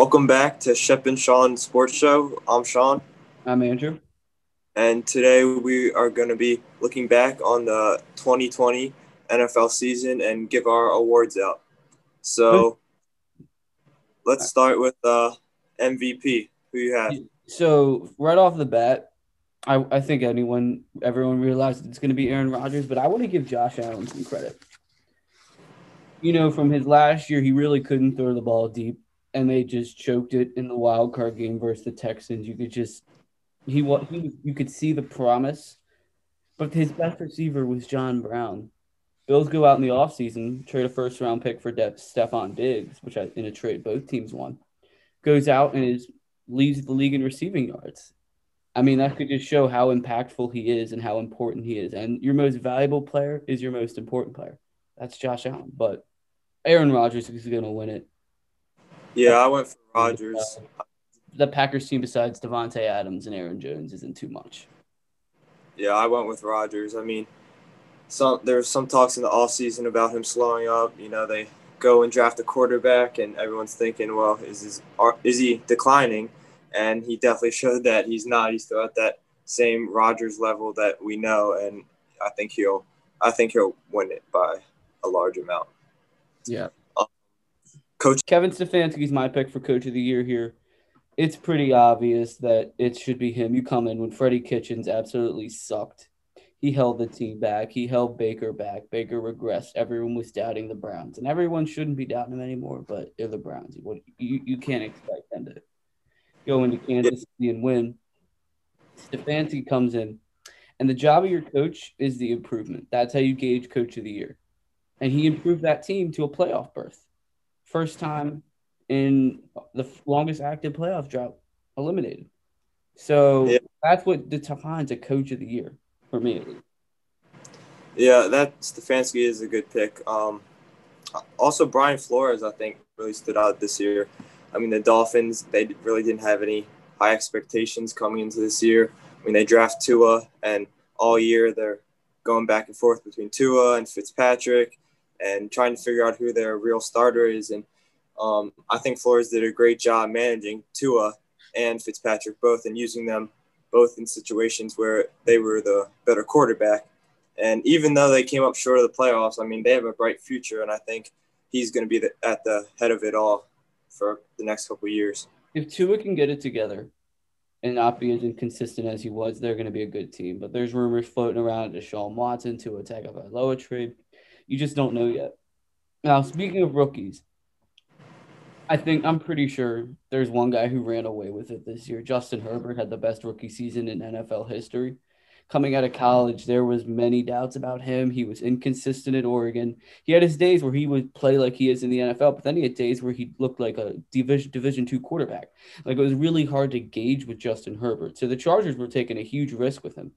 Welcome back to Shep and Sean Sports Show. I'm Sean. I'm Andrew. And today we are going to be looking back on the 2020 NFL season and give our awards out. So let's start with uh, MVP. Who you have? So right off the bat, I, I think anyone, everyone realized it's going to be Aaron Rodgers, but I want to give Josh Allen some credit. You know, from his last year, he really couldn't throw the ball deep, and they just choked it in the wild card game versus the Texans. You could just he was he you could see the promise, but his best receiver was John Brown. Bills go out in the offseason, trade a first round pick for De- Stefon Diggs, which I, in a trade both teams won. Goes out and is leads the league in receiving yards. I mean, that could just show how impactful he is and how important he is. And your most valuable player is your most important player. That's Josh Allen. But Aaron Rodgers is going to win it. Yeah, I went for Rodgers. The Packers team besides Davante Adams and Aaron Jones isn't too much. Yeah, I went with Rodgers. I mean, some there's some talks in the off season about him slowing up. You know, they go and draft a quarterback, and everyone's thinking, well, is his, is he declining? And he definitely showed that he's not. He's still at that same Rodgers level that we know, and I think he'll I think he'll win it by a large amount. Yeah. Coach Kevin Stefanski is my pick for coach of the year here it's pretty obvious that it should be him. You come in when Freddie Kitchens absolutely sucked. He held the team back. He held Baker back. Baker regressed. Everyone was doubting the Browns, and everyone shouldn't be doubting them anymore. But they're the Browns. You you can't expect them to go into Kansas City and win. Stefanski comes in, and the job of your coach is the improvement. That's how you gauge coach of the year, and he improved that team to a playoff berth. First time in the longest active playoff drought eliminated. So yeah. that's what the defines a coach of the year for me at least. Yeah, that Stefanski is a good pick. Um, also, Brian Flores, I think, really stood out this year. I mean, the Dolphins, they really didn't have any high expectations coming into this year. I mean, they draft Tua, and all year they're going back and forth between Tua and Fitzpatrick and trying to figure out who their real starter is. And um, I think Flores did a great job managing Tua and Fitzpatrick both and using them both in situations where they were the better quarterback. And even though they came up short of the playoffs, I mean, they have a bright future, and I think he's going to be the, at the head of it all for the next couple years. If Tua can get it together and not be as inconsistent as he was, they're going to be a good team. But there's rumors floating around Deshaun Watson to attack a Tagovailoa trade. You just don't know yet. Now, speaking of rookies, I think I'm pretty sure there's one guy who ran away with it this year. Justin Herbert had the best rookie season in NFL history. Coming out of college, there was many doubts about him. He was inconsistent at Oregon. He had his days where he would play like he is in the NFL, but then he had days where he looked like a division division two quarterback. Like it was really hard to gauge with Justin Herbert. So the Chargers were taking a huge risk with him.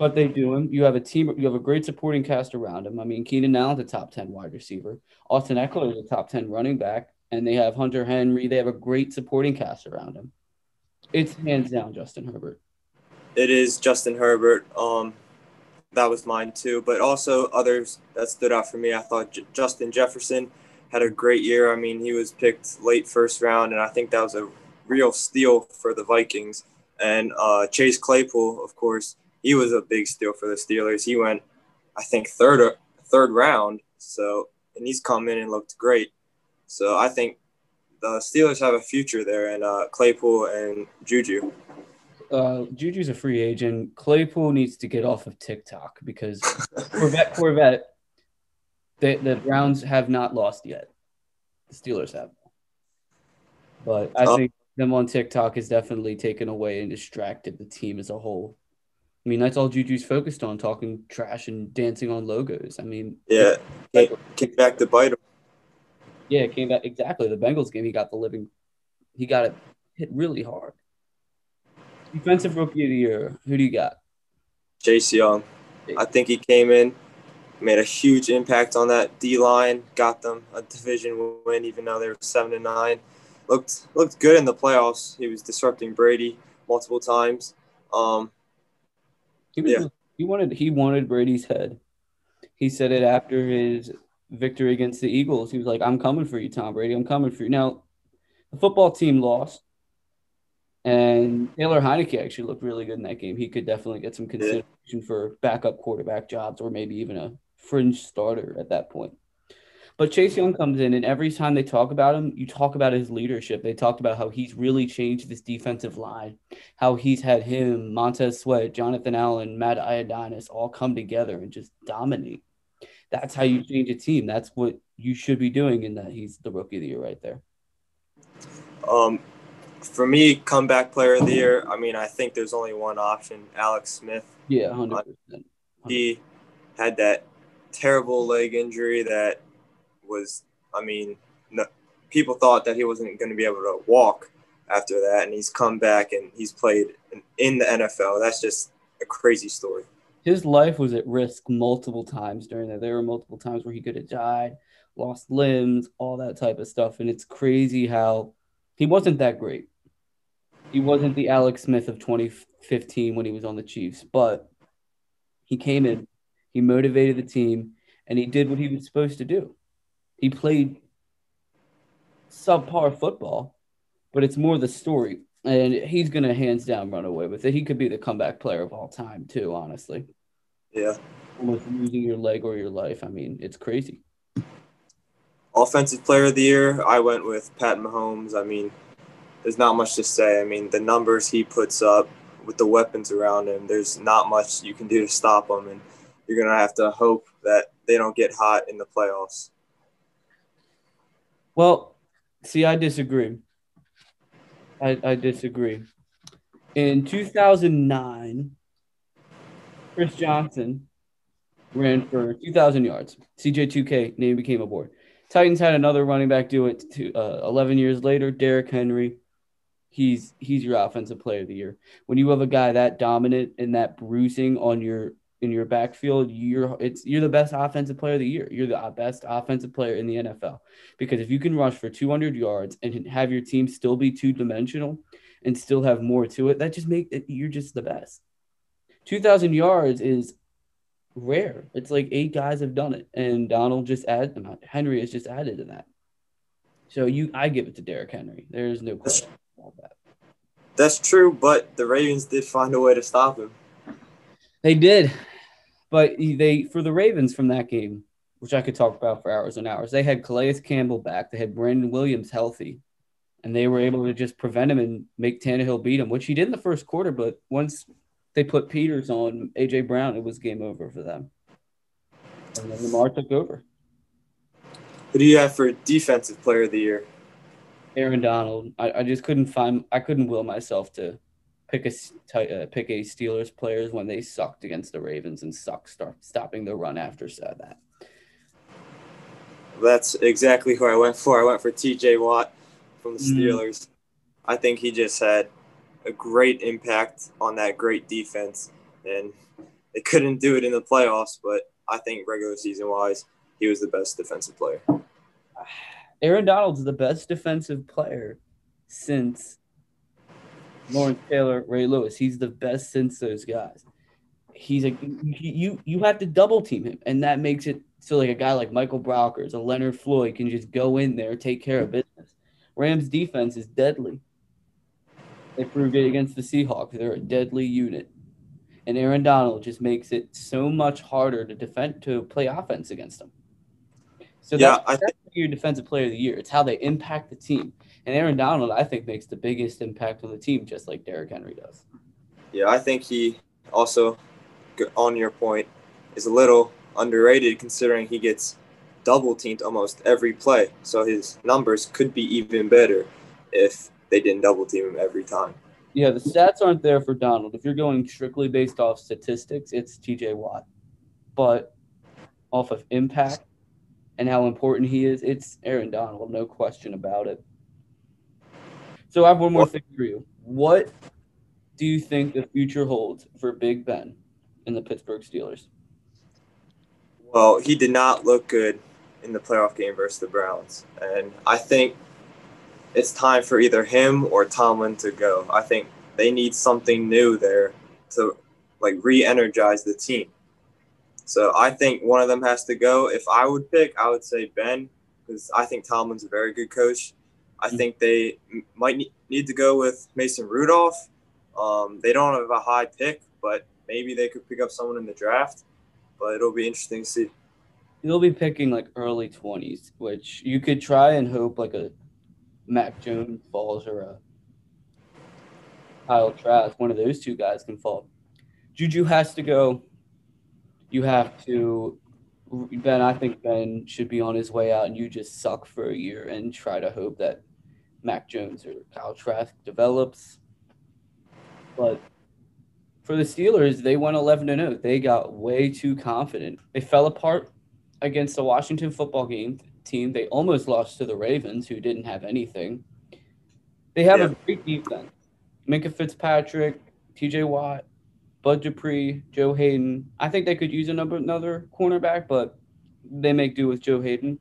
But they do him. You have a team. You have a great supporting cast around him. I mean, Keenan Allen's a top ten wide receiver. Austin Ekeler is a top ten running back and they have Hunter Henry. They have a great supporting cast around him. It's hands down Justin Herbert. It is Justin Herbert. Um, that was mine too, but also others that stood out for me. I thought J- Justin Jefferson had a great year. I mean, he was picked late first round, and I think that was a real steal for the Vikings. And uh, Chase Claypool, of course, he was a big steal for the Steelers. He went, I think, third or third round. So, and he's come in and looked great. So I think the Steelers have a future there, and uh, Claypool and Juju. Uh, Juju's a free agent. Claypool needs to get off of TikTok because Corvette, Corvette, the, the Browns have not lost yet. The Steelers have. But I oh. think them on TikTok has definitely taken away and distracted the team as a whole. I mean, that's all Juju's focused on, talking trash and dancing on logos. I mean, yeah, kick back to bite him. Yeah, it came back exactly. The Bengals game, he got the living, he got it hit really hard. Defensive rookie of the year, who do you got? Chase Young. I think he came in, made a huge impact on that D line, got them a division win, even though they were seven and nine. Looked looked good in the playoffs. He was disrupting Brady multiple times. Um, he was, yeah. he wanted he wanted Brady's head. He said it after his victory against the Eagles. He was like, I'm coming for you, Tom Brady. I'm coming for you. Now, The football team lost, and Taylor Heinicke actually looked really good in that game. He could definitely get some consideration yeah. for backup quarterback jobs or maybe even a fringe starter at that point. But Chase Young comes in, and every time they talk about him, you talk about his leadership. They talked about how he's really changed this defensive line, how he's had him, Montez Sweat, Jonathan Allen, Matt Ioannidis all come together and just dominate. That's how you change a team. That's what you should be doing and that he's the rookie of the year right there. Um, for me, comeback player of the year. I mean, I think there's only one option: Alex Smith. Yeah, hundred percent. He had that terrible leg injury that was, I mean, no, people thought that he wasn't going to be able to walk after that, and he's come back and he's played in, the NFL. That's just a crazy story. His life was at risk multiple times during that. There were multiple times where he could have died, lost limbs, all that type of stuff, and it's crazy how he wasn't that great. He wasn't the Alex Smith of 2015 when he was on the Chiefs, but he came in, he motivated the team, and he did what he was supposed to do. He played subpar football, but it's more the story. And he's going to hands down run away with it. He could be the comeback player of all time, too, honestly. Yeah. Almost losing your leg or your life. I mean, it's crazy. Offensive player of the year, I went with Pat Mahomes. I mean, there's not much to say. I mean, the numbers he puts up with the weapons around him, there's not much you can do to stop him. And you're going to have to hope that they don't get hot in the playoffs. Well, see, I disagree. I, I disagree. In 2009, Chris Johnson ran for 2,000 yards. CJ2K name became a board. Titans had another running back do it to uh, 11 years later. Derrick Henry, he's he's your offensive player of the year. When you have a guy that dominant and that bruising on your in your backfield, you're it's you're the best offensive player of the year. You're the uh, best offensive player in the NFL because if you can rush for 200 yards and have your team still be two dimensional and still have more to it, that just make it you're just the best. 2,000 yards is rare. It's like eight guys have done it, and Donald just added. Uh, Henry has just added to that. So you, I give it to Derrick Henry. There's no question about that. That's true, but the Ravens did find a way to stop him. They did. But they for the Ravens from that game, which I could talk about for hours and hours, they had Calais Campbell back. They had Brandon Williams healthy. And they were able to just prevent him and make Tannehill beat him, which he did in the first quarter. But once they put Peters on AJ Brown, it was game over for them. And then Lamar took over. Who do you have for defensive player of the year? Aaron Donald. I, I just couldn't find I couldn't will myself to pick a uh, pick a Steelers players when they sucked against the Ravens and sucked start stopping the run after said that. That's exactly who I went for. I went for T.J. Watt from the mm. Steelers. Mm. I think he just had a great impact on that great defense, and they couldn't do it in the playoffs. But I think regular season wise, he was the best defensive player. Aaron Donald's the best defensive player since Lawrence Taylor, Ray Lewis. He's the best since those guys. He's a you you have to double team him, and that makes it so like a guy like Michael Brockers, a Leonard Floyd can just go in there, take care of business. Rams defense is deadly. They proved it against the Seahawks. They're a deadly unit. And Aaron Donald just makes it so much harder to defend to play offense against them. So yeah, I think, your defensive player of the year. It's how they impact the team. And Aaron Donald, I think, makes the biggest impact on the team, just like Derrick Henry does. Yeah, I think he also, on your point, is a little underrated considering he gets double teamed almost every play. So his numbers could be even better if they didn't double team him every time. Yeah, the stats aren't there for Donald. If you're going strictly based off statistics, it's TJ Watt. But off of impact and how important he is, it's Aaron Donald, no question about it. So I have one more thing for you. What do you think the future holds for Big Ben and the Pittsburgh Steelers? Well, he did not look good in the playoff game versus the Browns. And I think it's time for either him or Tomlin to go. I think they need something new there to like re-energize the team. So I think one of them has to go. If I would pick, I would say Ben because I think Tomlin's a very good coach. I mm. think they might need to go with Mason Rudolph. Um, they don't have a high pick, but maybe they could pick up someone in the draft. But it'll be interesting to see. You'll be picking like early 20s, which you could try and hope like a Mac Jones falls or a Kyle Trask, one of those two guys can fall. Juju has to go. You have to Ben, I think Ben should be on his way out, and you just suck for a year and try to hope that Mac Jones or Kyle Trask develops. But for the Steelers, they went 11 to 0. They got way too confident. They fell apart against the Washington football game team. They almost lost to the Ravens, who didn't have anything. They have yeah. a great defense. Minkah Fitzpatrick, TJ Watt, Bud Dupree, Joe Haden. I think they could use another another cornerback, but they make do with Joe Haden.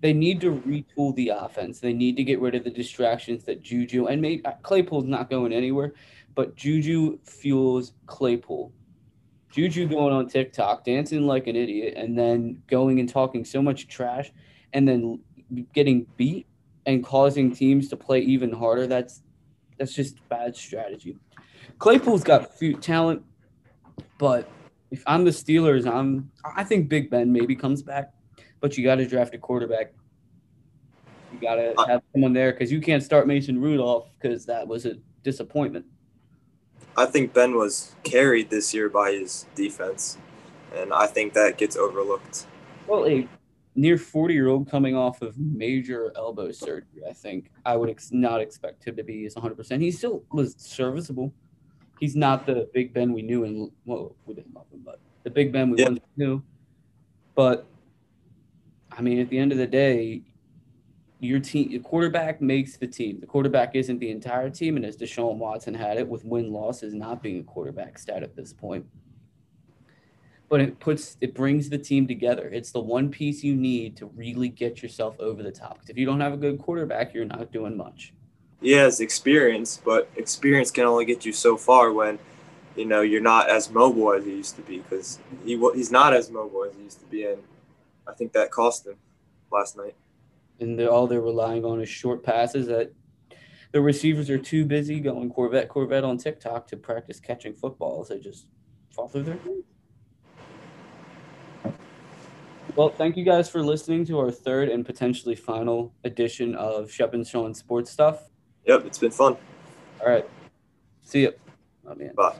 They need to retool the offense. They need to get rid of the distractions that Juju and maybe uh, Claypool's not going anywhere, but Juju fuels Claypool. Juju going on TikTok, dancing like an idiot, and then going and talking so much trash, and then getting beat and causing teams to play even harder. That's that's just bad strategy. Claypool's got few talent, but if I'm the Steelers, I'm I think Big Ben maybe comes back, but you got to draft a quarterback. You got to uh, have someone there because you can't start Mason Rudolph because that was a disappointment. I think Ben was carried this year by his defense, and I think that gets overlooked. Well, near 40 year old coming off of major elbow surgery, I think I would ex- not expect him to be 100%. He still was serviceable he's not the Big Ben we knew and well, we didn't love him, but the Big Ben we yeah. once knew. But I mean, at the end of the day, your team, your quarterback makes the team. The quarterback isn't the entire team, and as Deshaun Watson had it with win losses not being a quarterback stat at this point. But it puts it brings the team together. It's the one piece you need to really get yourself over the top. Because if you don't have a good quarterback, you're not doing much Yes, has experience, but experience can only get you so far when you know you're not as mobile as he used to be because he he's not as mobile as he used to be, and I think that cost him last night. And they're, all they're relying on is short passes that the receivers are too busy going Corvette Corvette on TikTok to practice catching footballs. They just fall through their hands. Well, thank you guys for listening to our third and potentially final edition of Shep and Sean Sports Stuff. Yep, it's been fun. All right. See you. Oh, man. Bye.